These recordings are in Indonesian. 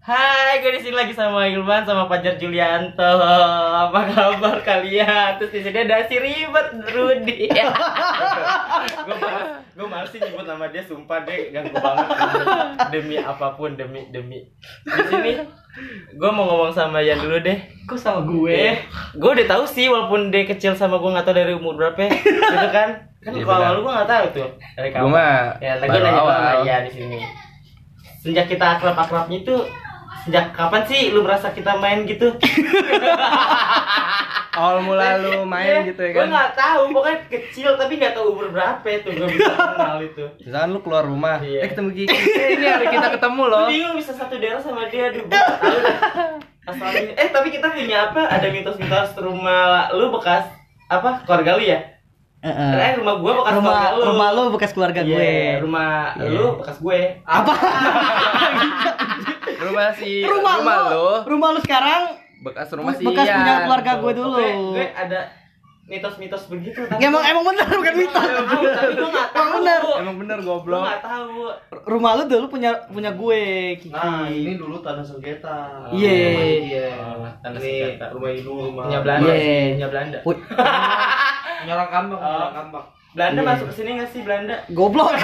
Hai, gue di sini lagi sama Ilman sama Fajar Julianto. Apa kabar kalian? Terus di sini ada si ribet Rudi. gue males, gue males sih nyebut nama dia, sumpah deh ganggu banget demi apa pun demi demi. Di sini gue mau ngomong sama Yan dulu deh. Kok sama gue? Gue, gue udah tahu sih walaupun dia kecil sama gue nggak tahu dari umur berapa, ya, gitu kan? Kan Iya, kalau lu gue nggak tahu tuh dari Gue mah Ya, lagi nanya awal. awal. ya di sini. Sejak kita akrab-akrabnya itu sejak kapan sih lu merasa kita main gitu? Awal mula lu main gitu ya Gue kan. nggak tahu, pokoknya kecil tapi nggak tahu umur berapa itu gue bisa kenal itu. Misalkan lu keluar rumah, Iya. eh ketemu Kiki. Eh, ini hari kita ketemu loh. Lu bingung bisa satu daerah sama dia, aduh gue tahu. Eh tapi kita punya apa? Ada mitos-mitos rumah lu bekas apa keluarga lu ya? Heeh. Eh rumah gue bekas rumah keluarga lu. rumah lu bekas keluarga Iya, gue. rumah Iya. lu bekas gue. Apa? Rumah si rumah, lu, lu. Rumah lu sekarang Bekas rumah si bekas punya keluarga gue dulu. Oke, gue ada mitos-mitos begitu tapi Ya, emang emang bener bukan mitos. Tapi gue nggak tahu. Emang bener. Emang bener Gue goblok. nggak tahu. Rumah lu dulu punya punya gue, Kiki. Nah, ini dulu tanah sengketa. Iya. Iya. Oh, tanah Ini sengketa. rumah ibu, rumah Punya Belanda Iya. punya Belanda. Wih, Nyerang kambang, Oh. nyerang kambang. Belanda Iya. masuk ke sini nggak sih Belanda? goblok.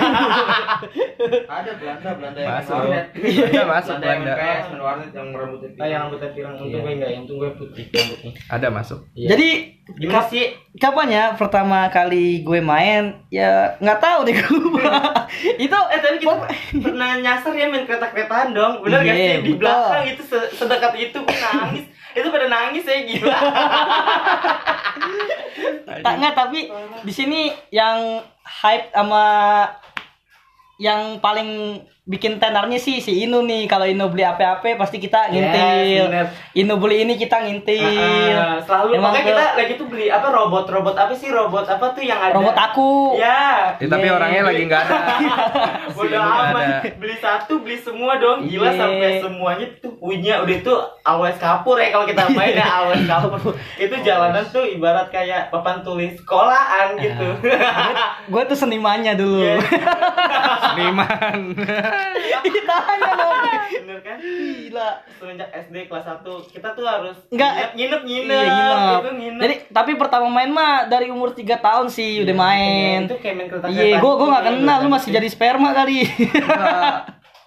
Ada Belanda, Belanda yang Masuk. warnet. Belanda masuk Belanda yang Belanda. PS, main warnet yang rambutnya Ah, yang rambutnya pirang, untung Iya. gue enggak, untung gue putih rambutnya. Ada masuk. Iya. Jadi gimana kap- sih? kapan ya pertama kali gue main? Ya nggak tahu deh gue. Itu Eh tapi kita pernah nyasar ya main kereta-keretaan dong, bener gak Iya, sih? Di betul. belakang itu se- sedekat itu gue nangis, itu pada nangis ya gila. tak nggak tapi di sini yang hype sama yang paling bikin tenarnya sih si Inu nih kalau Inu beli apa-apa pasti kita ngintil. bener. Inu beli ini kita ngintil. Ah, selalu. Emang makanya kita lagi tuh beli apa robot robot apa sih? Robot apa tuh yang ada? Robot aku. Ya. Eh, tapi Iya. orangnya lagi nggak ada. Nggak amat. ada. beli satu beli semua dong. Gila Iya. sampai semuanya tuh punya. Udah itu always kapur ya kalau kita main ya always kapur. Itu jalanan tuh ibarat kayak papan tulis sekolahan gitu. Gue tuh senimannya dulu. Iya. Seniman. Ditanya dong bener kan gila semenjak SD kelas 1 kita tuh harus Enggak. nginep nginep Iya, nginep. itu nginep Jadi tapi pertama main mah dari umur 3 tahun sih udah main. itu kayak main kereta Iya, gua gua nggak kenal lu masih jadi sperma kali.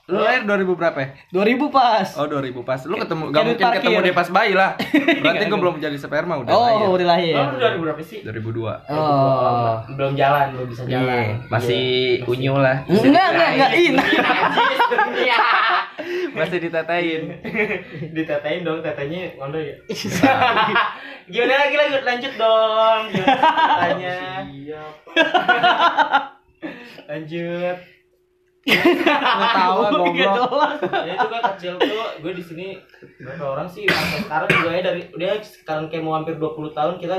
Lu lahir 2000 berapa ya? 2000 pas. Oh 2000 pas. Lu ketemu gak mungkin ketemu parkir. dia pas bayi lah. Berarti gue belum jadi sperma udah Oh, lahir. udah lahir. Oh, lu dari berapa sih? 2002. Oh. belum jalan, belum bisa jalan. Iya, masih unyu lah. Enggak, enggak, enggak. Iya. Masih ditetein. Ditetain dong, tetenya ngondo ya. Gimana lagi lanjut lanjut dong. Gimana ceritanya? Siap. Lanjut. Ketawa Gua goblok. doang. Ya itu kan kecil tuh, gue di sini berapa orang sih sampai sekarang juga ya dari udah sekarang kayak mau hampir 20 tahun kita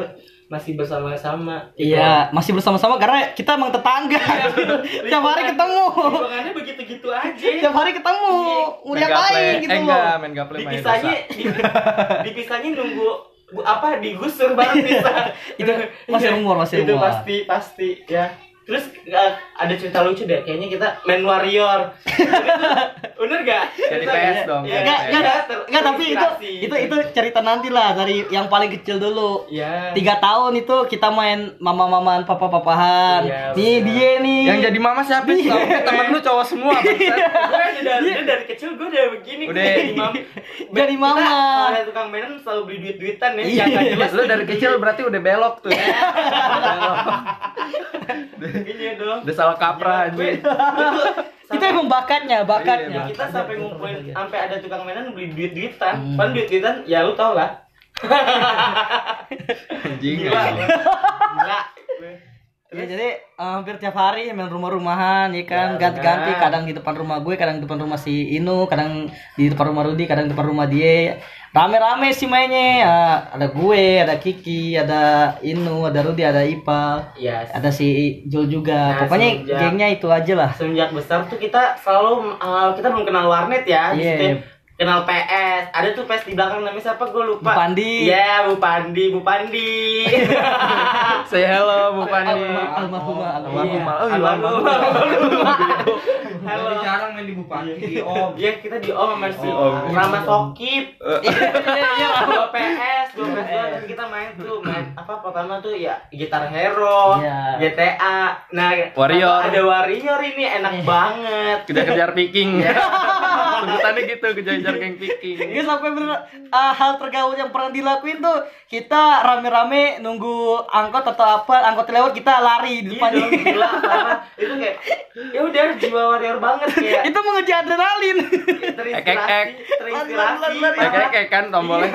masih bersama-sama. Iya, masih bersama-sama karena kita emang tetangga. Tiap hari ketemu. Lingkungannya begitu-gitu aja. Tiap hari ketemu. Main gaple. diapain gitu Eh enggak, main gaple main dipisahnya dipisahnya nunggu apa digusur baru bisa Itu masih Iya, rumor, masih itu rumor. pasti pasti ya terus uh, ada cerita lucu deh. Kayaknya kita main warrior bener gak Jadi PS dong, ya, Enggak, ya, enggak, enggak tapi itu itu itu cerita nanti lah dari yang paling kecil dulu. ya Tiga tahun itu kita main mama-mamaan, papa-papahan. Iya, nih bener. dia nih. Yang jadi mama siapa? Iya. Tahu temen lu cowok semua gue udah dari kecil gue udah begini gue Udah. jadi mam Jadi mama. kalau tukang mainan selalu beli duit duitan ya Iya. Lu dari kecil berarti udah belok tuh. ya. iya dong Udah salah kaprah Gila, gue- anjir. gue tuh itu emang bakatnya, bakatnya. Iya, kita sampai ngumpulin sampai ada tukang mainan beli duit duitan Hmm. kan duit duitan ya lu tau lah Anjing. gila gila Ya, jadi eh, hampir tiap hari main rumah-rumahan ya kan Ya, ganti-ganti kadang di depan rumah gue kadang di depan rumah si Inu kadang di depan rumah Rudi kadang di depan rumah dia rame-rame sih mainnya. Ya, ada gue ada Kiki ada Inu ada Rudi ada Ipa ya ada si Jul juga. Nah, pokoknya semenjak- gengnya itu aja lah. semenjak besar tuh kita selalu uh, kita belum kenal warnet ya. Iya. Kenal PS. Ada tuh PS di belakang namanya siapa gue lupa. Bu Pandi. Iya, Bu Pandi, Bu Pandi. Say hello Bu Pandi. Almarhumah, Almarhumah. Oh, Halo. almarhumah. Halo. Lebih jarang main di Bupati di Om. Iya, kita di Om sama si Oh, Om. Rama Sokip. Iya, iya. dua PS, dua PS kita main tuh main apa pertama tuh ya gitar hero, Iya. GTA. Nah, Warrior. ada Warrior ini enak banget. Kejar-kejar Viking. Sebutannya gitu, kejar-kejar geng Viking. Ini sampai bener uh, hal tergaul yang pernah dilakuin tuh kita rame-rame nunggu angkot atau apa angkot lewat kita lari di Iya depan gila karena itu kayak ya udah jiwa warrior banget kayak. Itu mengejar adrenalin. Terinspirasi terinspirasi. Kayak kayak kan tombolnya.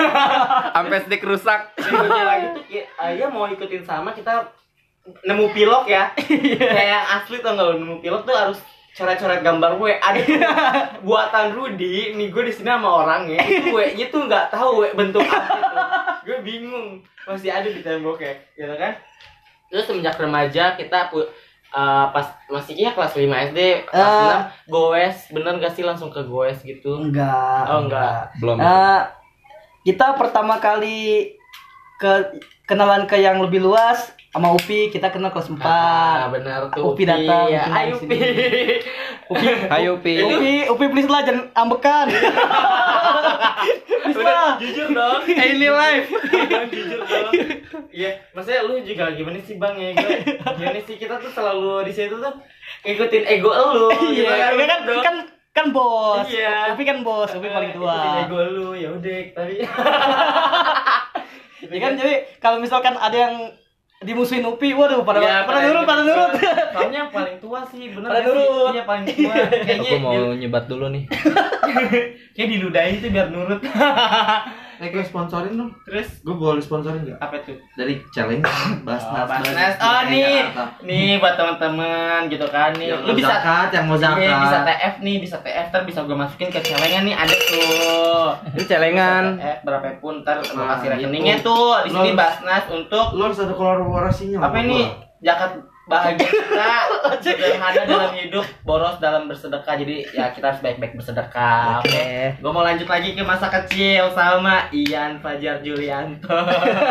Sampai stick rusak. Lagi tuh kayak ayah mau ikutin sama kita nemu pilok ya. Kayak yang asli tuh nggak nemu pilok tuh harus coret-coret gambar gue. Ada tuh buatan Rudy nih gue di sini sama orangnya. Itu gue nya tuh nggak tahu we bentuk apa itu. Gue bingung. Masih ada di temboknya gitu kan? Terus semenjak remaja kita pu- eh, pas masih ya kelas 5 SD kelas Eh. 6 goes. Bener gak sih langsung ke goes gitu? Enggak. Oh enggak. Belum. Eh, kita pertama kali ke kenalan ke yang lebih luas sama Upi kita kenal kelas 4 Ah, benar tuh. Upi datang, Ya, Upi sini. Upi. Upi Ayo Pi. Upi Upi please lah jangan ambekan please lah Jujur dong. Eh, ini live. Jujur dong. Iya, maksudnya lu juga gimana sih Bang ya? Gimana sih kita tuh selalu di situ tuh ngikutin ego lu. gitu iya kan kan, dong. kan kan bos Iya. Upi kan bos Upi paling Ikutin tua ego lu, ya udah tapi Ya kan jadi kalau misalkan ada yang dimusuhin Upi, waduh pada Ya, pada nurut, pada nurut. Soalnya yang paling tua sih, bener Pada nurut. Iya paling tua. Kayaknya Aku mau nyebat dulu nih. kayak diludahin tuh biar nurut. Eh gue sponsorin dong. Terus Gue boleh sponsorin nggak? apa tuh? Dari challenge Basnas. Oh, Basnas. Oh nih, nih buat teman-teman gitu kan nih. Yang Lu bisa zakat, yang mau zakat. Iya, bisa TF nih, bisa TF ntar bisa gue masukin ke celengan nih ada tuh. Ini celengan. TF berapa pun ntar gue Nah, kasih gitu. rekeningnya tuh di sini Lu- Basnas untuk Lo harus ada kolaborasinya. apa ini? Zakat bahagia. Kita sederhana dalam hidup boros dalam bersedekah. Jadi ya kita harus baik-baik bersedekah. Oke. Oke. gue mau lanjut lagi ke masa kecil sama Ian Fajar Julianto.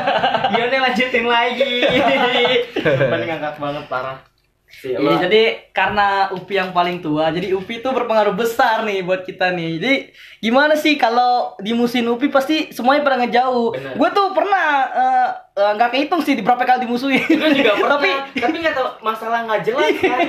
Ian lanjutin lagi. Bener ngangkat banget parah Iya, lo- jadi karena Upi yang paling tua, jadi Upi itu berpengaruh besar nih buat kita nih. Jadi gimana sih kalau dimusuhin Upi pasti semuanya pada ngejauh. Gue tuh pernah eh, eh, nggak kehitung sih di berapa kali dimusuhin. gue juga pernah Tapi tapi nggak tahu masalah nggak jelas kan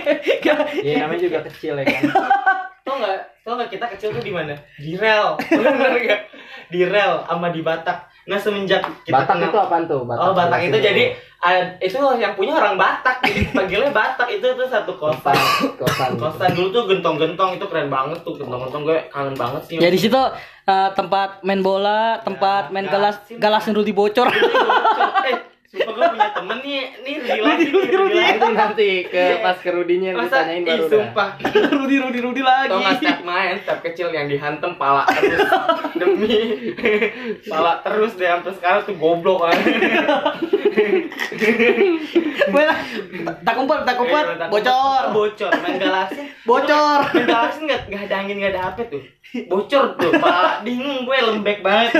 Iya, namanya juga kecil ya kan. tau nggak tau nggak kita kecil tuh di mana di rel bener nggak di rel sama di Batak nah semenjak kita Batak kenal- itu apaan tuh? oh Batak itu. jadi ah, itu yang punya orang Batak. Jadi panggilnya Batak. Itu tuh satu kosan kosan. kosan dulu tuh gentong-gentong. Itu keren banget tuh. Gentong-gentong gue kangen banget sih ya di situ eh, tempat main bola, tempat Ya, main galas. galas galas yang dulu dibocor. eh sumpah gue punya temen nih. Nih Rudi lagi nih Rudi lagi. Nanti nanti ke pas ke Rudinya masa ditanyain ih baru dah. sumpah. Rudi Rudi Rudi lagi. Tau gak setiap main, setiap kecil yang dihantem pala terus. Demi Pala terus deh, sampai sekarang tuh goblok kan Main tak umpet, tak umpet, Eh, bocor. Bocor, main galaksi Bocor. Main galaksi gak, gak ada angin, gak ada apa tuh Bocor tuh, pala bingung gue lembek banget.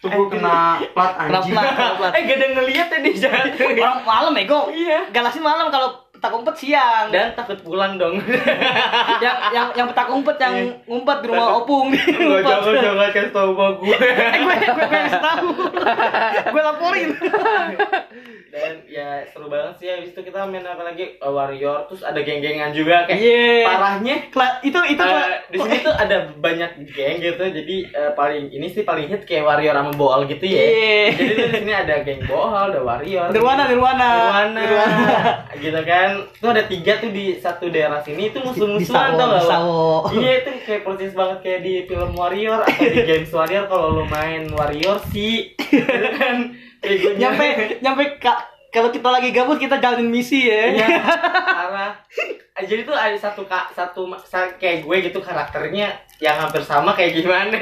Tuh gue kena plat anjing. kena plat. Eh gak ada ngeliat ya di jalan Orang malam ego. Iya Galasin malam kalau petak umpet siang. Dan takut pulang dong yang yang yang petak umpet yang ngumpet di rumah opung. Enggak, Ngumpet. jangan, jangan kasih tau sama gue Eh gue gue gue kasih tahu. gue laporin. Dan ya seru banget sih, habis itu kita main apa lagi? Uh, Warrior, terus ada geng-gengan juga kayak Iya. Parahnya. Kela- itu itu kela- di sini tuh ada banyak geng gitu jadi eh, paling ini sih paling hit kayak warrior sama boal gitu ya. Iya. jadi tuh di sini ada geng boal ada warrior. Nirwana Nirwana. Nirwana, gitu kan. Tuh ada tiga tuh di satu daerah sini itu musuh-musuhan tau gak iya itu kayak persis banget kayak di film warrior atau di games warrior kalau lo main warrior sih. gitu kan? Nyampe nyampe ka- kalau kita lagi gabut kita jalanin misi ya. Iya, parah. Eh, Jadi tuh ada satu kak satu kayak gue gitu karakternya yang hampir sama kayak gimana.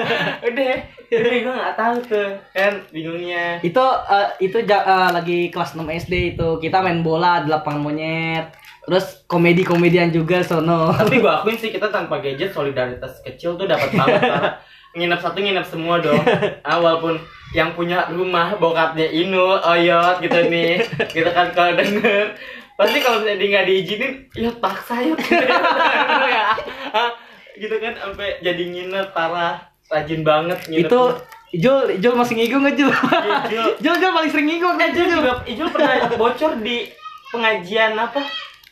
Udah udah gue nggak tahu tuh kan bingungnya. Itu eh, itu eh, lagi kelas 6 SD itu. Kita main bola di lapangan monyet. Terus komedi komedian juga sono. Tapi gue akuin sih kita tanpa gadget solidaritas kecil tuh dapat banget karena nginep satu nginep semua dong. Ah, walaupun yang punya rumah bokapnya Inu Oyot gitu nih gitu kan kalau denger pasti kalau misalnya dia nggak diizinin ya paksa ya ya Ah, gitu kan sampai jadi nginep parah rajin banget nginep Itu Jul, Jul masih ngigo nggak Jul? Iya, Jul. Jul, Jul paling sering ngigo Eh, kan Ijul Jul? juga Ijul pernah bocor di pengajian apa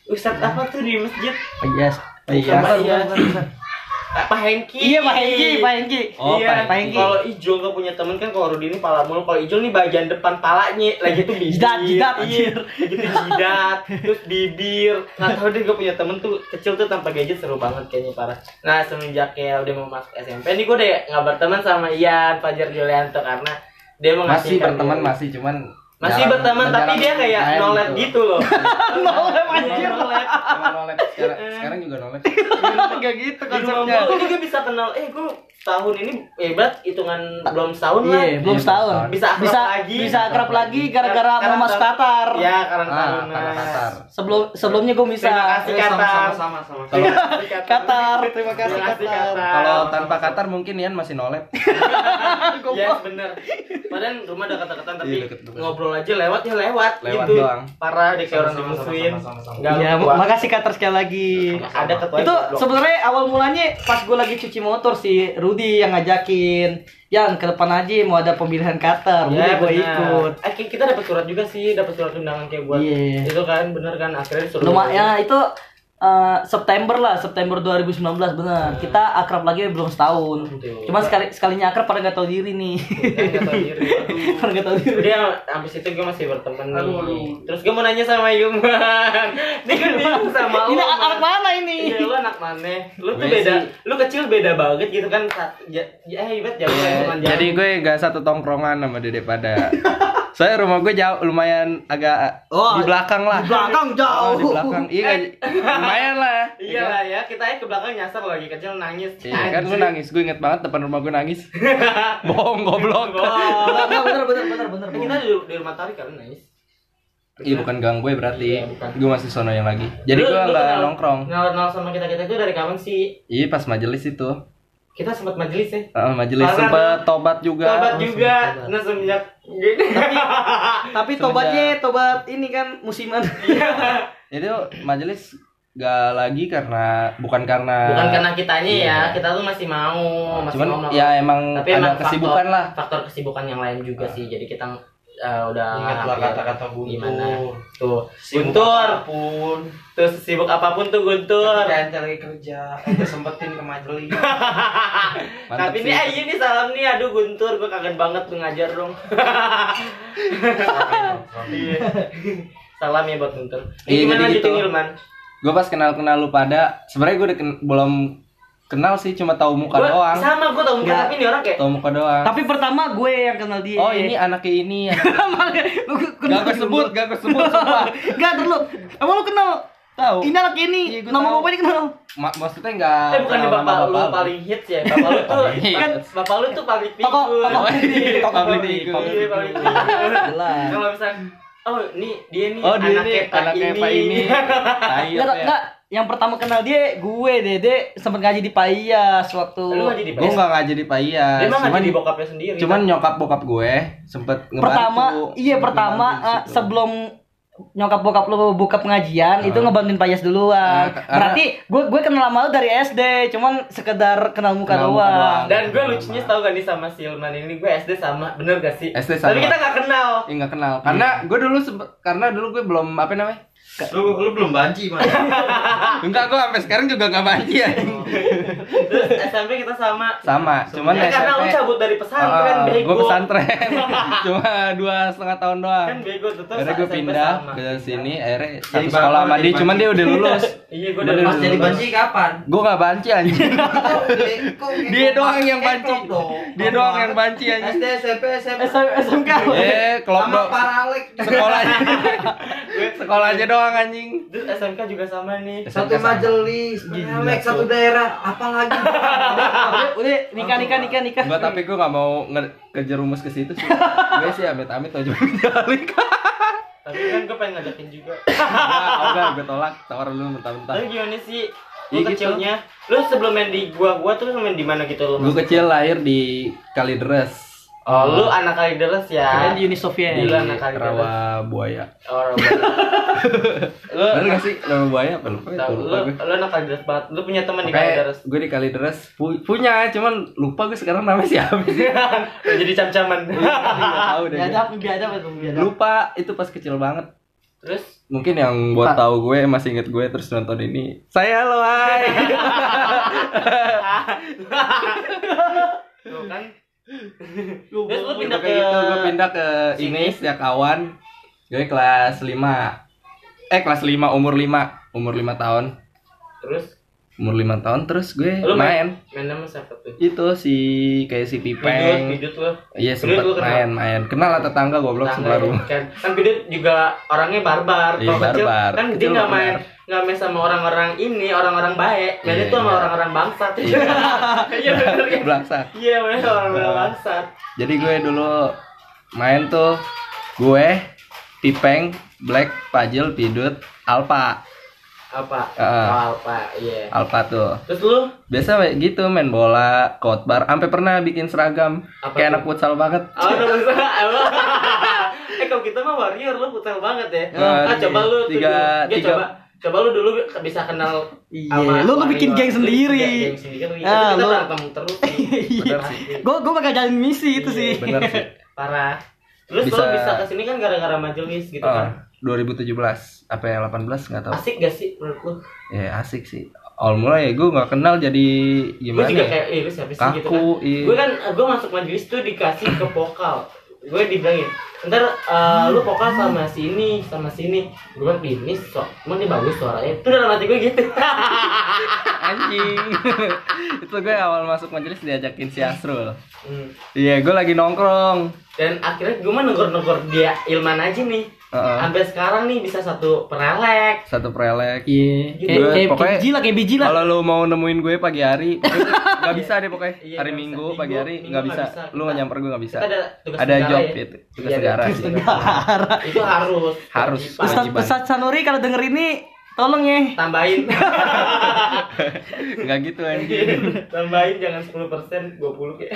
Ustadz apa tuh di masjid Oh, yes. Oh, iya. Sama iya. Pak Hengki. Iya, Pak Hengki, Pak Hengki. Oh, iya, Pak Hengki. kalau Ijul gak punya temen kan kalau Rudi ini pala mulu. Kalau Ijul nih bagian depan palanya lagi tuh bibir. Jidat, jidat, iya, lagi tuh jidat terus bibir. Nggak tahu dia gak punya temen tuh kecil tuh tanpa gadget seru banget kayaknya parah. Nah semenjak kayak udah mau masuk SMP nih gue udah nggak berteman sama Ian Fajar Julianto karena dia mau Masih berteman diri. masih cuman masih berteman tapi dia kayak nolet gitu loh Nolep anjir. Nolet. Emang nolep sekarang, sekarang juga nolep. Enggak gitu konsepnya. gue dia bisa kenal eh gue tahun ini hebat hitungan belum setahun lah Iya, belum Iya, setahun. bisa akrab bisa lagi bisa akrab lagi gara-gara Karena mau masuk Qatar. ya karena Ah, tahun karena Qatar. Sebelum sebelumnya gue bisa. terima kasih Qatar sama sama sama. Qatar, terima kasih Qatar. Kalau tanpa Qatar mungkin Ian masih nolep. Yes bener Padahal rumah dekat-dekatan tapi Iya, ngobrol aja lewat ya lewat, Lewat gitu. doang. Parah deh kayak orang dimusuhin. Iya, makasih Qatar sekali lagi. Ada ketua itu sebenarnya awal mulanya pas gue lagi cuci motor si Rudi yang ngajakin yang ke depan aja mau ada pemilihan Qatar Ya, gue ikut Eh, ki- kita dapat surat juga sih, dapat surat undangan kayak buat Iya. itu kan, bener kan? Akhirnya disuruh. lumayan itu eh, September lah September 2019 bener kita akrab lagi belum setahun Betul. cuma sekali sekalinya akrab pada nggak tahu diri nih nggak tahu diri. Pada nggak tahu diri Dia habis itu gue masih berteman nih. Aduh. Terus gue mau nanya sama Ilman. Dia kan bingung sama lu. ini anak mana ini Iya, lu anak mana? Lu tuh beda. Lu kecil beda banget gitu kan. Ja, ya, hebat jauh Iya, jadi gue gak satu tongkrongan sama Dede pada. Saya rumah gue jauh lumayan agak Oh, di belakang lah. di belakang Oh, jauh di belakang. Iya, nggak- lumayan lah. Iya lah ya, kita ke belakang nyasar lagi kecil nangis. Iya kan gue nangis, gue inget banget depan rumah gue nangis. Bohong goblok. Oh. Enggak, bener bener bener bener Eh, kita di, di rumah tarik kan nangis. Iya bukan gang gue berarti. Iya, bukan. Gue masih sono yang lagi. Jadi Lu- gue lu nggak nongkrong. Kenal sama kita kita itu dari kapan sih? Iya pas majelis itu. Kita sempat majelis ya. Ah, majelis Parah, sempet tobat juga. Tobat Oh, juga. tobat. Nah semenjak tapi tobatnya tobat ini kan musiman Itu majelis gak lagi karena bukan karena bukan karena kitanya ya, Iya. kita tuh masih mau, masih cuman mau melakukan- ya emang tapi ada emang kesibukan faktor, lah. faktor kesibukan yang lain juga sih jadi kita eh, udah Ingatlah kata-kata Guntur. gimana tuh Sibuk Guntur apa pun. tuh sibuk apa pun tuh Guntur Jangan cari kerja, ente sempetin ke majelis. Tapi ini iya nih salam nih aduh Guntur gue kangen banget tuh ngajar dong salam ya buat Guntur Iya, gimana gitu. Ilman Gue pas kenal-kenal lu pada, sebenarnya gue belum kenal sih, cuma tahu muka Gua- doang. sama gue tau muka tapi ini orang kayak Tahu muka doang. tapi pertama gue yang kenal dia Oh ini anaknya ini. anak- Gak gue sebut, gak gue sebut. sumpah. Enggak, dulu. Emang lu kenal? Tahu. Ini anak ini. Iya, gua Nama tahu. bapaknya kenal. Ma- maksudnya nggak. Eh bukan kenal bapak nama lu bapak paling hits ya Bapak lu tuh Paling hits. kan Bapak lu tuh public figure Toko- toko Oh, iya, Toko public public, figure. public Iya public figure. Kalau misalnya Oh ini dia nih Oh dia anaknya nih anaknya Pak ini. Enggak, ya? enggak. Yang pertama kenal dia gue, Dede sempat ngaji di Paiyas waktu Lu ngaji di Gue nggak ngaji di. Dia mah cuman ngaji di bokapnya sendiri cuman nyokap bokap gue sempet ngebantu. pertama iya pertama situ. sebelum nyokap bokap lu buka pengajian itu ngebantuin Payas duluan. Karena- Berarti gue gue kenal sama lu dari SD, cuman sekedar kenal muka Kenal muka doang. doang. Dan gue lucunya tau gak nih sama Silman ini Gue SD sama Bener gak sih? SD sama. Tapi kita gak kenal Ih, nggak kenal. Karena gue dulu sempet, karena dulu gue belum apa namanya? Lu lu belum banci, Mas. Enggak, gue sampai sekarang juga nggak banci ya. Terus SMP kita sama Sama, cuman Ya karena lu SMP. cabut dari pesantren Ah, bego gue pesantren cuma dua setengah tahun doang Kan bego tuh terus akhirnya gue SMP pindah sama. ke sini akhirnya satu sekolah sama dia cuman dia udah lulus Iya gue udah Pas jadi banci kapan? gue nggak banci anjing dia doang yang banci dia doang yang banci anjing SD, SMP, SMP. SM- SMK. eh Sama kelompok paralek. sekolahnya sekolahnya doang anjing Terus SMK juga sama nih Satu majelis, paralek, satu daerah, apalagi. udah, nikah nikah nikah nikah. Enggak, tapi gue gak mau kejerumus ke situ sih. gue sih amit-amit tau cuma balik. Tapi kan gue pengen ngajakin juga. Enggak, enggak, gue tolak. Tawar lu mentah-mentah. Tapi gimana sih? Ya Lu gitu. kecilnya, lu sebelum main di gua-gua tuh main di mana gitu lu? Gue kecil lahir di Kalideres. Oh, lu anak Kalideres ya? Kalian di Uni Soviet. Di Gila, anak Kalideres. Rawa Buaya. Oh, lu Bener gak sih Rawa Buaya? Apa lupa? lu, gue. lu anak Kalideres banget. Lu punya teman di Kalideres. gue di Kalideres pu- punya, cuman lupa gue sekarang namanya siapa sih? Jadi cam-caman. Tahu deh. gue. Biadab, biadab itu biadab. Lupa itu pas kecil banget. Terus Mungkin yang buat tahu gue masih inget gue terus nonton ini. Saya lo hai. tuh kan. Terus lu pindah ke gitu, gue pindah ke ini setiap kawan. Gue kelas 5 Eh kelas 5 umur 5 Umur 5 tahun terus Umur 5 tahun terus gue lu main. main sama siapa tuh? Itu si kayak si Pipeng. bidut lu. Iya sempet kenal? main main. Kenal lah tetangga goblok sebelah ya, rumah. kan kan juga orangnya barbar Iya, kalau kecil barbar. kan dia Kecil nggak barbar. main nggak main sama orang-orang ini orang-orang baik main Iya, itu sama iya. orang-orang bangsat Iya. iya bener kan Belaksak. iya main sama orang-orang bangsat Jadi gue dulu main tuh gue Pipeng, Black, Pajil, Pidut, Alpa. apa Heeh. oh, apa iya Alpa tuh. terus lu Biasa kayak gitu main bola, kotbar, sampai pernah bikin seragam Apa kayak tuh? anak futsal banget. Oh, udah bisa. eh kalau kita mah warrior lu putel banget ya. Ah, ah, coba lu tiga- tiga- coba coba lu dulu bisa kenal Iya, sama lu- lu bikin geng Lu sendiri. bikin Geng sendiri. Ah, kita lu- berantem terus sih. Iya. Gue gue bakal jalan misi itu Iya, sih. Bener sih. Parah. Terus lu Bisa- bisa ke sini kan gara-gara majelis gitu Ah, kan. 2017 apa ya 18 nggak tahu. Asik gak sih menurut lu? Ya asik sih. Awal mulai ya gue nggak kenal jadi Gue gimana? juga ya? kayak, eh lu siapa sih gitu kan. Kaku, iya. Gue kan, gue masuk majelis tuh dikasih ke vokal. Gue dibilangin, ntar eh, lu vokal sama si ini, sama si ini. Gue bilang, ini so, emang dia bagus suaranya. Itu dalam hati gue gitu. Anjing. itu gue awal masuk majelis diajakin si Asrul. Hmm. Iya, gue lagi nongkrong. Dan akhirnya gue mah negor-negor dia Ilman aja nih. Heeh. Sampai sekarang nih bisa satu perelek. Satu prelek. Iya. Gitu. Kayak kayak kayak Pokoknya- biji lah, kayak biji lah. Kalau lu mau nemuin gue pagi hari, nggak bisa deh pokoknya. Iya, hari Minggu, bisa. pagi Minggu- hari Minggu nggak bisa. bisa. Lu nggak nyamper gue nggak bisa. Kita ada tugas Ada job ya. gitu, tugas Iya, negara negara. Itu harus. Harus. Ustaz, kewajiban. Ustaz Sanuri kalau denger ini tolong ya. Tambahin. Nggak gitu anjing. Tambahin jangan 10% 20 kayak.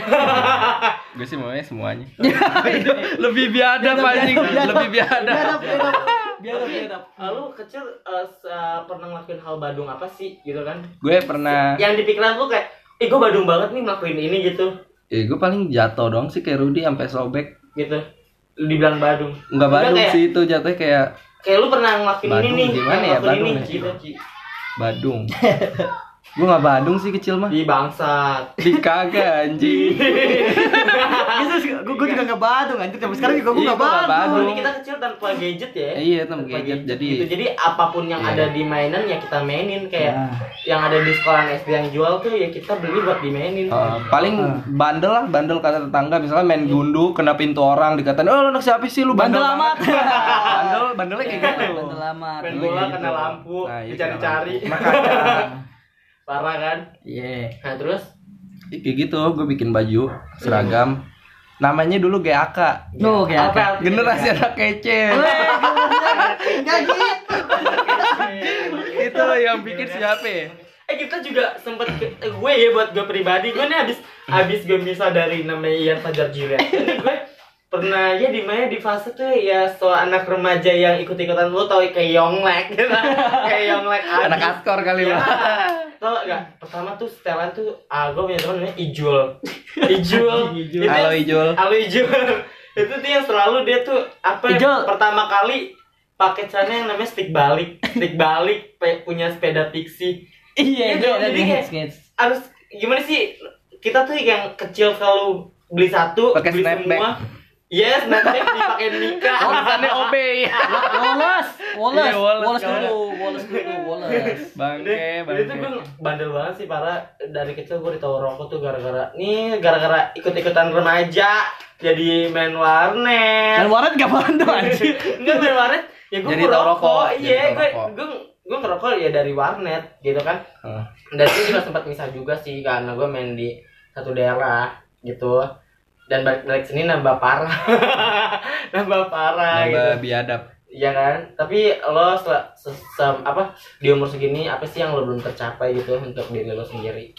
gue sih maunya semuanya. Lebih biadab anjing, lebih biadab. Biadab, biadab. Biadab, biadab. Ah, Lu kecil eh, pernah ngelakuin hal badung apa sih gitu kan? Gue pernah, Yang di pikiran lu kayak, ih gue badung banget nih ngelakuin ini gitu. ya gue paling jatuh dong sih kayak Rudy sampai sobek. Gitu. Lu dibilang badung. Nggak badung kayak, sih itu jatuhnya kayak Kayak lu pernah ngelakuin Badung ini nih. gimana ya, badung ini, ya? gitu, badung. gue nggak badung sih kecil mah. Di bangsat. Di kagak anjing. Gitu, gue gue juga nggak badung anjir. Sampai sekarang juga gue Iya, nggak badung. badung. Ini kita kecil tanpa gadget ya. Iya, tanpa gadget. Jadi gitu. jadi apa pun yang Iya. ada di mainan ya kita mainin kayak Nah. yang ada di sekolah SD yang jual tuh ya kita beli buat dimainin. Uh, paling bandel lah, bandel kata tetangga misalnya main gundu kena pintu orang dikatain, "Oh, lu anak siapa sih lu Bandel bandel, amat. banget." bandel, bandelnya kayak gitu. Bandel amat. Main Bandel bola kayak kena gitu. lampu, Nah, iya, dicari-cari. lampu. Makanya Parah kan? Iya. Nah, terus kayak gitu, gue bikin baju seragam. Namanya dulu GAK. Nuh, kayak Apa? Generasi anak kece. Enggak gitu. itu yang bikin siapa? ya? Eh kita juga sempet eh, gue ya buat gue pribadi gue nih habis habis gue bisa dari namanya Ian Fajar Julian. Gue pernah ya di mana di fase tuh ya so anak remaja yang ikut-ikutan lu tau kayak Yonglek gitu. kayak Yonglek Anak askor kali ya. Tau gak? Pertama tuh setelan tuh ah gue punya teman namanya Ijul. Ijul. Itu- Halo Ijul. Halo Ijul. itu tuh yang selalu dia tuh apa Ijul. pertama kali pakai celana yang namanya stick balik, stick balik punya sepeda pixie. Iya, Gitu, iya, jadi iya, kayak- sketch. Harus gimana sih kita tuh yang kecil selalu beli satu, Pakai beli snapback. semua. Yes, nanti dipakai nikah. Tulisannya OB. Wallace, Wallace, Iya, Wallace, Wallace kawan. dulu, Wallace dulu, Wallace. Bangke, Jadi itu gue bangke. bandel banget sih para dari kecil gue ditahu rokok tuh gara-gara nih gara-gara ikut-ikutan remaja jadi main warnet. Dan Warren gak bandel anjir. Enggak main warnet ya gue Jadi rokok, Iya, gue gue gue ngerokok ya dari warnet gitu kan. Heeh. Dan itu juga sempat misah juga sih karena gue main di satu daerah gitu. Dan balik balik sini nambah parah. nambah parah gitu. Nambah biadab. Iya kan? Tapi lo sel- se- se- apa di umur segini apa sih yang lo belum tercapai gitu untuk diri lo sendiri?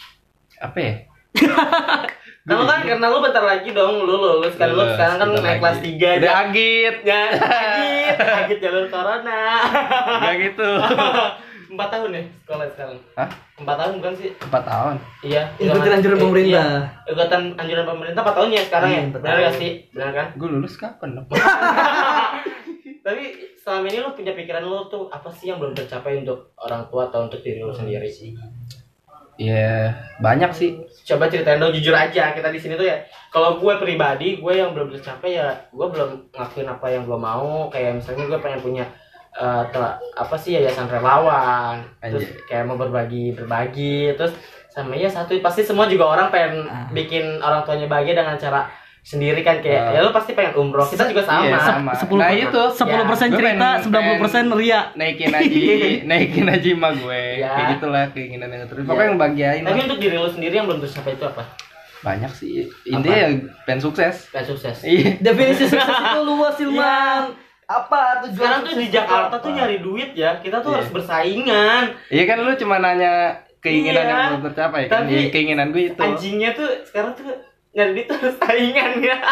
Apa ya? Kamu kan karena lo bentar lagi dong lo lulus kan lo Lulus, sekarang kan naik kelas lagi. 3 Udah agit. Ya, agit, agit jalur corona. Enggak gitu. Empat tahun ya sekolah sekarang. Hah? Empat tahun bukan sih? Empat tahun. Iya. Ikutin anjuran Eh, pemerintah. Iya. Ikutan anjuran pemerintah 4 tahun ya sekarang ya? Iya, empat Benar gak sih? Benar kan? Gue lulus kapan dong? Tapi selama ini lo punya pikiran lo tuh apa sih yang belum tercapai untuk orang tua atau untuk diri lo sendiri sih? Iya, banyak sih. Coba ceritain dong jujur aja kita di sini tuh ya. Kalau gue pribadi, gue yang belum tercapai ya gue belum ngelakuin apa yang gue mau. Kayak misalnya gue pengen punya eh, tel- apa sih yayasan relawan, terus kayak mau berbagi berbagi, terus sama ya satu pasti semua juga orang pengen Ah. bikin orang tuanya bahagia dengan cara sendiri kan kayak Ah. ya lo pasti pengen umroh kita juga sama, Iya, sama. 10 Nah, itu. 10 persen Ya, gue cerita, pengen- 90 persen ria. Naikin aja, naikin aja emak gue. Iya. Kayak gitulah keinginan yang terus. Pokoknya yang bahagiain tapi lah. untuk diri lo sendiri yang belum tercapai itu apa Banyak sih. Intinya ya pengen sukses. pengen sukses Iya. Definisi sukses itu luas, Ilman. Apa tujuan sekarang tuh di Jakarta apa? tuh nyari duit ya kita tuh Iya. harus bersaingan Iya kan lu cuma nanya keinginan Iya. yang belum tercapai kan? Tapi Iya, keinginan gue itu. anjingnya tuh sekarang tuh nyari duit tuh harus saingan ya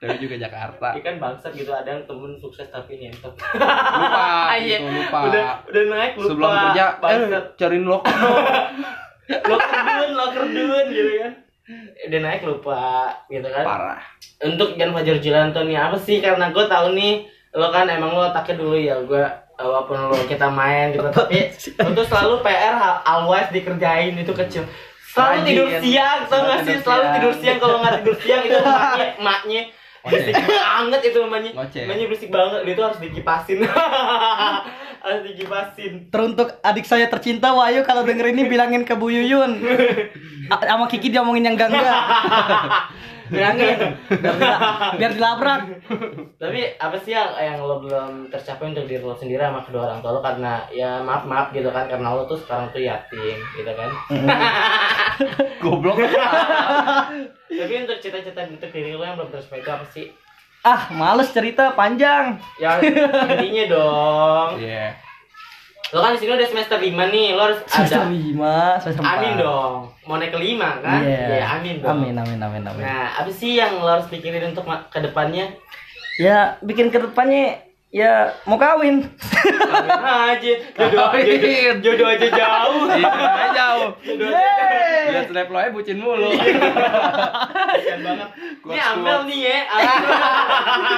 Tapi juga Jakarta. Iya kan bangsat gitu ada yang temen sukses tapi nyentot Lupa, Iya. gitu, lupa. udah udah naik lupa Sebelum kerja, eh, bangsat cariin lo. loker dun loker dun gitu kan udah naik lupa gitu kan Parah. untuk Jan Fajar Julianto nih apa sih karena gue tahu nih lo kan emang lo otaknya dulu ya gue walaupun lo kita main gitu tapi lo tuh selalu PR always dikerjain itu kecil selalu Rajin. tidur siang tau gak Selalu sih selalu siang. tidur siang kalau nggak tidur siang itu emaknya emaknya berisik banget itu emaknya Ngoceh. emaknya berisik banget dia tuh harus dikipasin harus dikipasin Teruntuk adik saya tercinta Wahyu kalau denger ini bilangin ke Bu Yuyun. A- Sama Kiki dia ngomongin yang enggak enggak. bilangin biar, dila- biar dilabrak. tapi apa sih yang yang lo belum tercapai untuk diri lo sendiri sama kedua orang tua lo karena ya maaf maaf gitu kan karena lo tuh sekarang tuh yatim gitu kan Goblok. tapi untuk cita-cita untuk diri lo yang belum tercapai itu apa sih Ah, males cerita panjang. ya intinya dong Iya. lo kan di sini udah semester 5 nih lo harus Semester ada 5, semester 4. amin dong mau naik ke lima kan Iya. Ya, amin dong Amin, amin, amin, amin. nah apa sih yang lo harus pikirin untuk ke depannya Ya, bikin ke depannya ya mau kawin. Kawin aja jodoh aja jodoh aja jauh Iya, makanya jauh. jodoh aja jauh. Lihat snap lo aja bucin mulu. Kasian banget. Ini quotes. nih ya.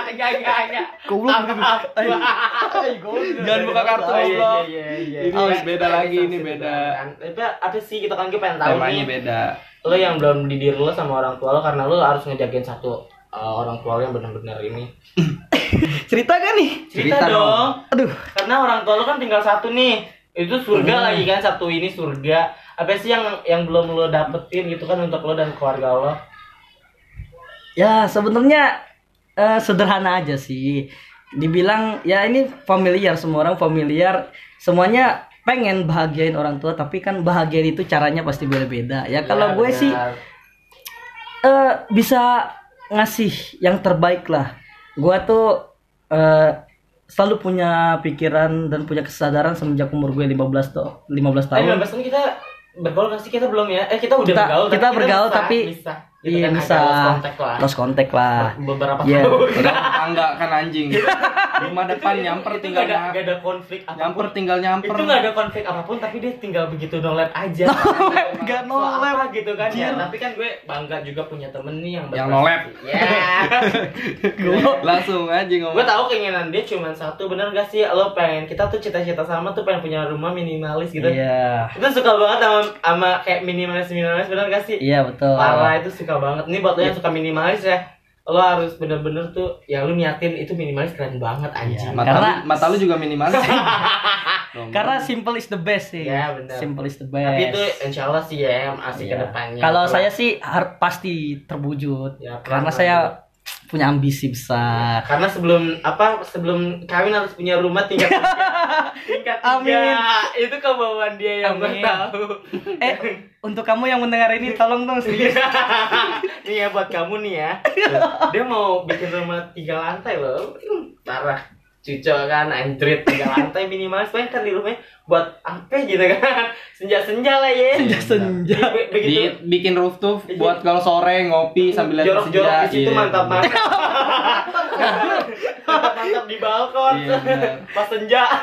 Enggak, enggak, enggak. Goblok Apa, gitu. apa. Eh, goblok. Jangan buka kartu, Oh, iya, iya, iya, Ini iya. beda lagi, ini beda. Tapi apa sih kita kan gue pengen tahu Temanya nih. beda. Lo yang belum di diri lo sama orang tua lo karena lo harus ngejagain satu uh, orang tua lo yang benar-benar ini. Cerita kan nih? Cerita, Cerita dong. dong. Aduh, Karena orang tua lo kan tinggal satu nih. Itu surga Hmm. lagi kan satu ini surga. Apa sih yang yang belum lo dapetin gitu kan untuk lo dan keluarga lo? ya sebenarnya eh, sederhana aja sih. Dibilang ya ini familiar semua orang familiar. Semuanya pengen bahagiain orang tua tapi kan bahagiain itu caranya pasti beda-beda. Ya kalau Ya, gue sih eh bisa ngasih yang terbaik lah. Gua tuh eh selalu punya pikiran dan punya kesadaran semenjak umur gue 15 tuh 15 Eh, tahun. 15 tahun kita bergaul gak sih? Kita belum ya? Eh, kita udah Kita- bergaul. kita bergaul, bisa, tapi- Bisa. Gitu Iya kan, bisa. lost contact lah. Lost contact lah. Beberapa Iya. tahun. Udah tetangga kan anjing. Rumah depan nyamper itu tinggal gak ada, nyamper. gak ada konflik apa pun. Nyamper tinggal nyamper. Itu gak ada konflik apa pun, tapi dia tinggal begitu no lab aja. Gak no So, lab. apa gitu kan ya. Tapi kan gue bangga juga punya temen nih yang Yang no lab. Ya. Langsung aja ngomong. gue tahu keinginan dia cuma satu, bener gak sih? Lo pengen kita tuh cita-cita sama tuh pengen punya rumah minimalis gitu. Iya. Itu suka banget sama sama kayak minimalis minimalis bener gak sih? Iya betul. Parah itu suka banget. Ini buat lo yang suka minimalis ya. Lo harus bener-bener tuh ya lu niatin itu minimalis keren banget anjing. Mata Karena- lu, mata lu juga minimalis. Karena simple is the best sih. Iya, benar. Simple is the best. Tapi itu insya Allah sih ya yang asik Iya. ke depannya. Kalau saya sih har- pasti terwujud. Ya, karena saya. Punya ambisi besar. karena sebelum apa sebelum kawin harus punya rumah tingkat tiga. tingkat tiga. Amin. Itu kemauan dia yang gue tahu. Eh, untuk kamu yang mendengar ini tolong dong serius. nih ya buat kamu nih ya. Dia mau bikin rumah tiga lantai loh. Parah. Cucok kan anjrit tiga lantai minimal sebenarnya kan di rumahnya buat apa gitu kan. Senja senja lah ya senja senja Di, bikin rooftop buat kalau sore ngopi sambil lihat jorok jorok di situ Iya. mantap mantap mantap mantap di balkon. Iya, pas senja.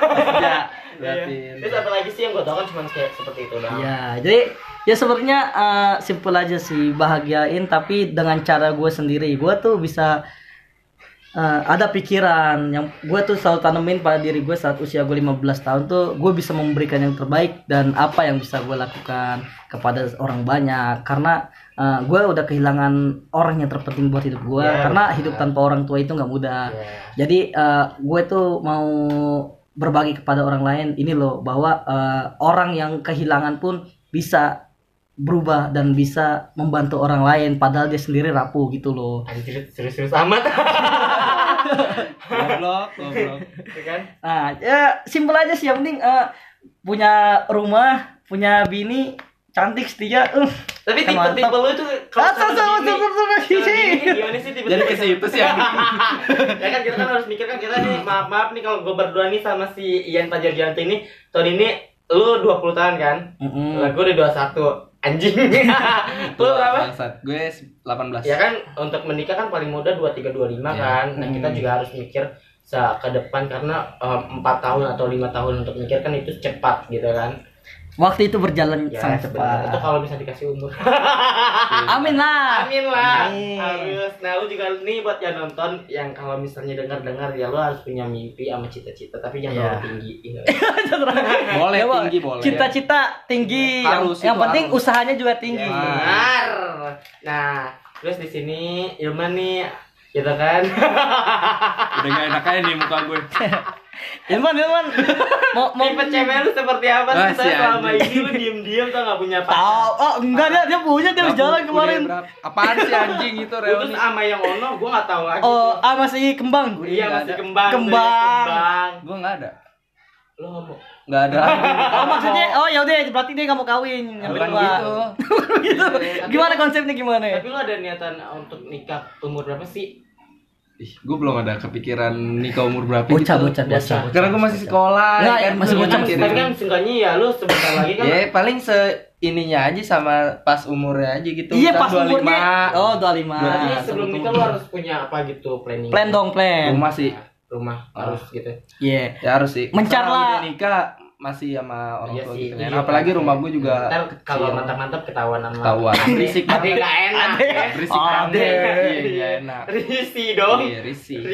Iya. terus apa lagi sih yang gue tau kan cuma kayak seperti itu doang. Ya, jadi ya sebenarnya eh, simpel aja sih bahagiain tapi dengan cara gue sendiri. Gue tuh bisa eh, ada pikiran yang gue tuh selalu tanemin pada diri gue saat usia gue 15 tahun tuh gue bisa memberikan yang terbaik dan apa yang bisa gue lakukan kepada orang banyak karena eh, gue udah kehilangan orang yang terpenting buat hidup gue Ya, karena benar. hidup tanpa orang tua itu nggak mudah. Iya. Jadi eh, gue tuh mau berbagi kepada orang lain ini loh bahwa eh, orang yang kehilangan pun bisa berubah dan bisa membantu orang lain padahal dia sendiri rapuh gitu loh. serius-serius amat Goblok, goblok. Ya kan Nah, ya simpel aja sih yang penting eh, punya rumah, punya bini cantik setia. Uh, tapi Kan tipe tipe mantap. lu itu Ah, sama, sama, sama, sama, kalau sih. bini gimana sih tipe Jadi ke situ sih ya kan kita kan harus mikir kan kita nih maaf maaf nih kalau gue berdua nih sama si Ian Pajarjanto ini tahun ini lu 20 tahun kan Mm-mm. lah gue udah 21 anjing lu berapa Bangsat. Gue 18. ya kan untuk menikah kan paling muda 23 25 Ya. kan nah kita Hmm. juga harus mikir ke depan karena empat tahun atau lima tahun untuk mikir kan itu cepat gitu kan Waktu itu berjalan ya sangat sebenarnya. itu cepat. kalau bisa dikasih umur Amin lah. Amin lah. Amin. Harus. Nah, lu juga nih buat yang nonton yang kalau misalnya dengar-dengar ya lu harus punya mimpi sama cita-cita tapi jangan Iya. terlalu tinggi. Iya. Boleh Ya, tinggi boleh. Cita-cita tinggi, yang, Harus, yang itu penting harus. usahanya juga tinggi. Ya, benar. Nah, terus di sini Ilman nih gitu kan. Udah gak enak aja nih muka gue. Ilman, Ilman, mau mau Tipe cewek lu seperti apa Ah, sih? si Saya selama ini lu diem-diem tuh gak punya tahu? pacar. Oh, enggak dia dia punya dia jalan kemarin. Apaan sih anjing itu Terus reuni? sama yang ono gua gak tahu lagi. Oh, ah masih kembang. Iya masih Kembang. Kembang. Gue gak ada. Lu homo. Gak ada. Oh, maksudnya oh ya udah berarti dia nggak mau kawin yang Bukan kedua. gitu. gitu. Gimana konsepnya gimana? Tapi lu ada niatan untuk nikah umur berapa sih? Ih, gue belum ada kepikiran nikah umur berapa Bocah, gitu. bocah, bocah. Karena gue masih sekolah. Nggak, ya ya, masih bocah. Tapi kan seenggaknya ya lu sebentar lagi kan. Ya paling se ininya aja sama pas umurnya aja gitu. Iya pas 25. umurnya. Oh, 25. Berarti sebelum nikah lu harus punya apa gitu planning. Plan dong, plan. Rumah sih. Rumah harus gitu. Iya. Ya harus sih. Mencar lah. udah nikah masih sama orang Iya tua sih, gitu iya kan. Apalagi kan. rumah gue juga Ntar kalau mantap-mantap ketahuan sama Ketahuan. Berisik Ada banget. nggak enak ya. berisik Oh, banget. ada. Iya, iya enak. Risi dong. Iya. Risi.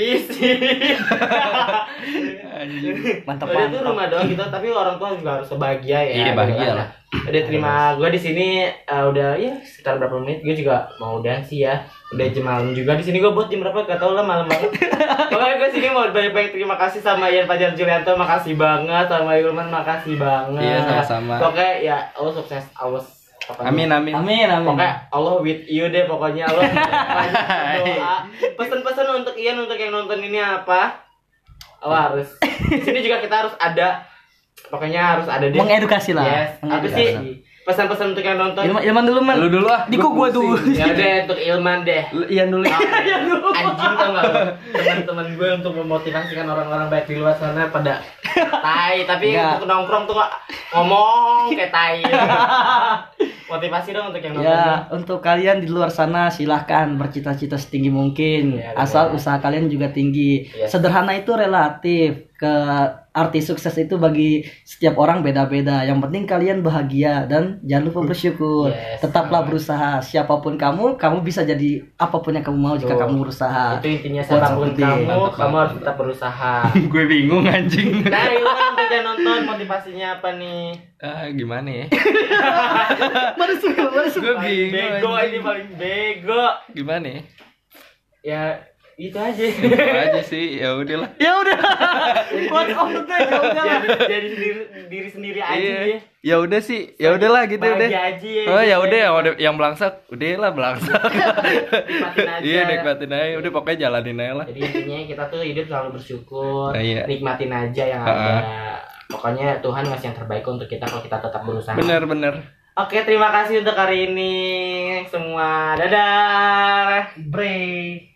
Anjing. Mantap Udah itu mantap. rumah doang gitu, tapi orang tua juga harus bahagia ya. Iya, bahagia lah. Udah terima gue di sini eh, udah ya sekitar berapa menit gue juga mau udahan sih ya. Udah jam malam juga di sini gue buat jam berapa gak tau lah malam banget. Pokoknya gue sini mau banyak-banyak terima kasih sama Ian Fajar Julianto, makasih banget sama Ilman, makasih banget. Iya, sama-sama. Pokoknya ya Allah sukses, Allah pokoknya. Amin amin. Amin amin. Pokoknya Allah with you deh pokoknya Allah berdoa. Pesan-pesan untuk Ian untuk yang nonton ini apa? Allah harus. Di sini juga kita harus ada. Pokoknya harus ada deh. Mengedukasi lah. Yes. Apa sih pesan-pesan untuk yang nonton? Ilman, Ilman dulu, Man. Lu dulu ah. Diko gua dulu. Ya udah untuk Ilman deh. Lu Ian dulu. Anjing tau gak? Teman-teman gue untuk memotivasikan orang-orang baik di luar sana pada tai tapi Enggak. untuk nongkrong tuh ngomong kayak tai. Motivasi dong untuk yang nonton. Ya, untuk kalian di luar sana silahkan bercita-cita setinggi mungkin. Ya, Asal benar. usaha kalian juga tinggi. Yes. Sederhana itu relatif. Ke arti sukses itu bagi setiap orang beda-beda. Yang penting kalian bahagia dan jangan lupa bersyukur. Yes. Tetaplah berusaha. Siapa pun kamu, kamu bisa jadi apa pun yang kamu mau jika Tuh. kamu berusaha. Itu intinya Buat siapa pun kamu, Mantap kamu harus tetap berusaha. gue bingung anjing. Nah, Ilman yang nonton motivasinya apa nih? Ah, gimana ya? Mana suka, mana suka. Gue bingung. bego anjing. ini paling bego. Gimana ya? Ya itu aja. Itu aja sih, ya udahlah. Ya udah. What of the day, ya udah lah. jadi sendiri diri sendiri aja Iya. dia. Ya udah sih, ya udahlah gitu udah. Bahagia aja ya. Oh ya gitu udah yang udah- yang belangsak, udah lah belangsak. Nikmatin aja. Iya nikmatin aja, udah pokoknya jalanin aja lah. Jadi intinya kita tuh hidup selalu bersyukur, Nah, iya. nikmatin aja yang Ha-ha. ada. Pokoknya Tuhan ngasih yang terbaik untuk kita kalau kita tetap berusaha. Bener bener. Oke, terima kasih untuk hari ini semua. Dadah. Bre.